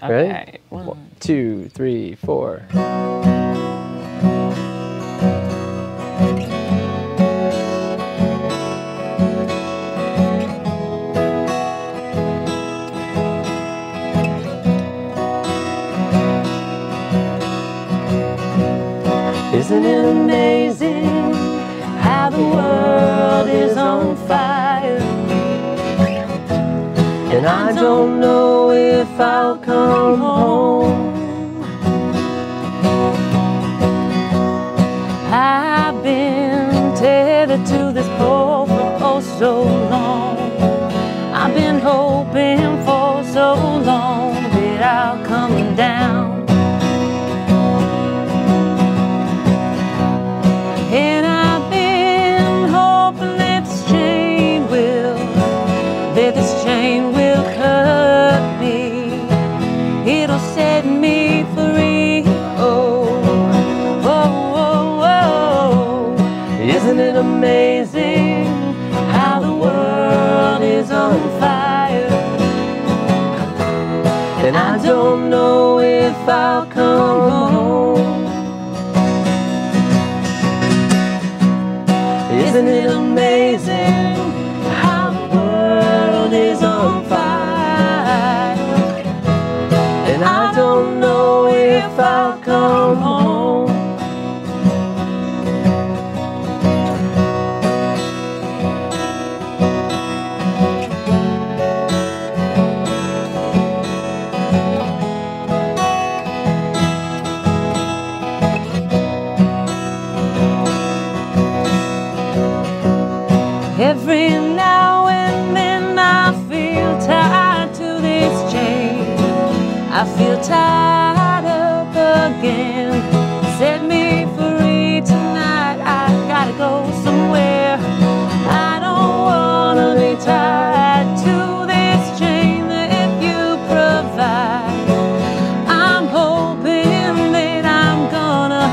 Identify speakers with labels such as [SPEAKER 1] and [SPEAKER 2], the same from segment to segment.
[SPEAKER 1] Ready?
[SPEAKER 2] Okay.
[SPEAKER 1] One, two, three, four. Isn't it amazing how the world is on fire? And I don't know if I'll come home. I've been tethered to this pole for oh so long. And I don't know if I'll come home. Isn't it amazing how the world is on fire? And I don't know if I'll come home. Tied up again. Set me free tonight. I gotta go somewhere. I don't wanna be tied to this chain that you provide. I'm hoping that I'm gonna,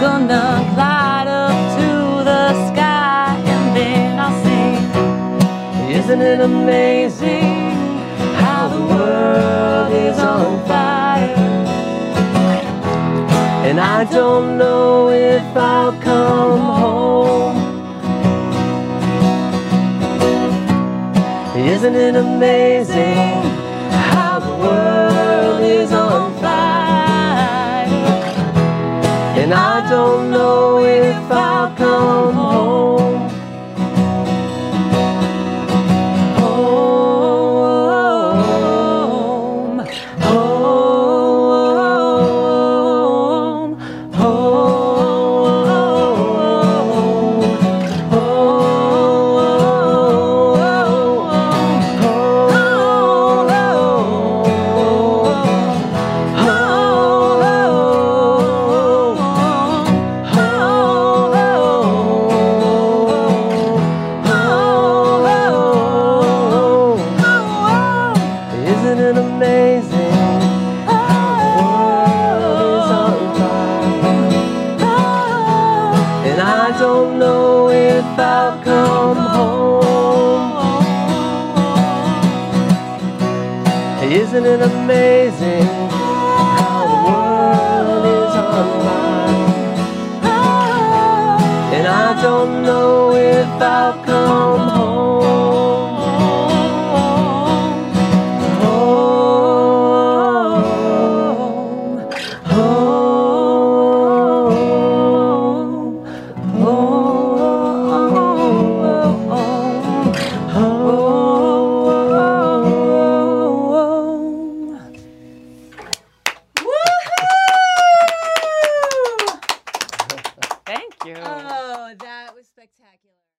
[SPEAKER 1] gonna glide up to the sky and then I'll sing. Isn't it amazing I don't know if I'll come home. Isn't it amazing how the world I don't know if I'll come home. Isn't it amazing how the world is on fire? And I don't know if I'll come
[SPEAKER 3] spectacular.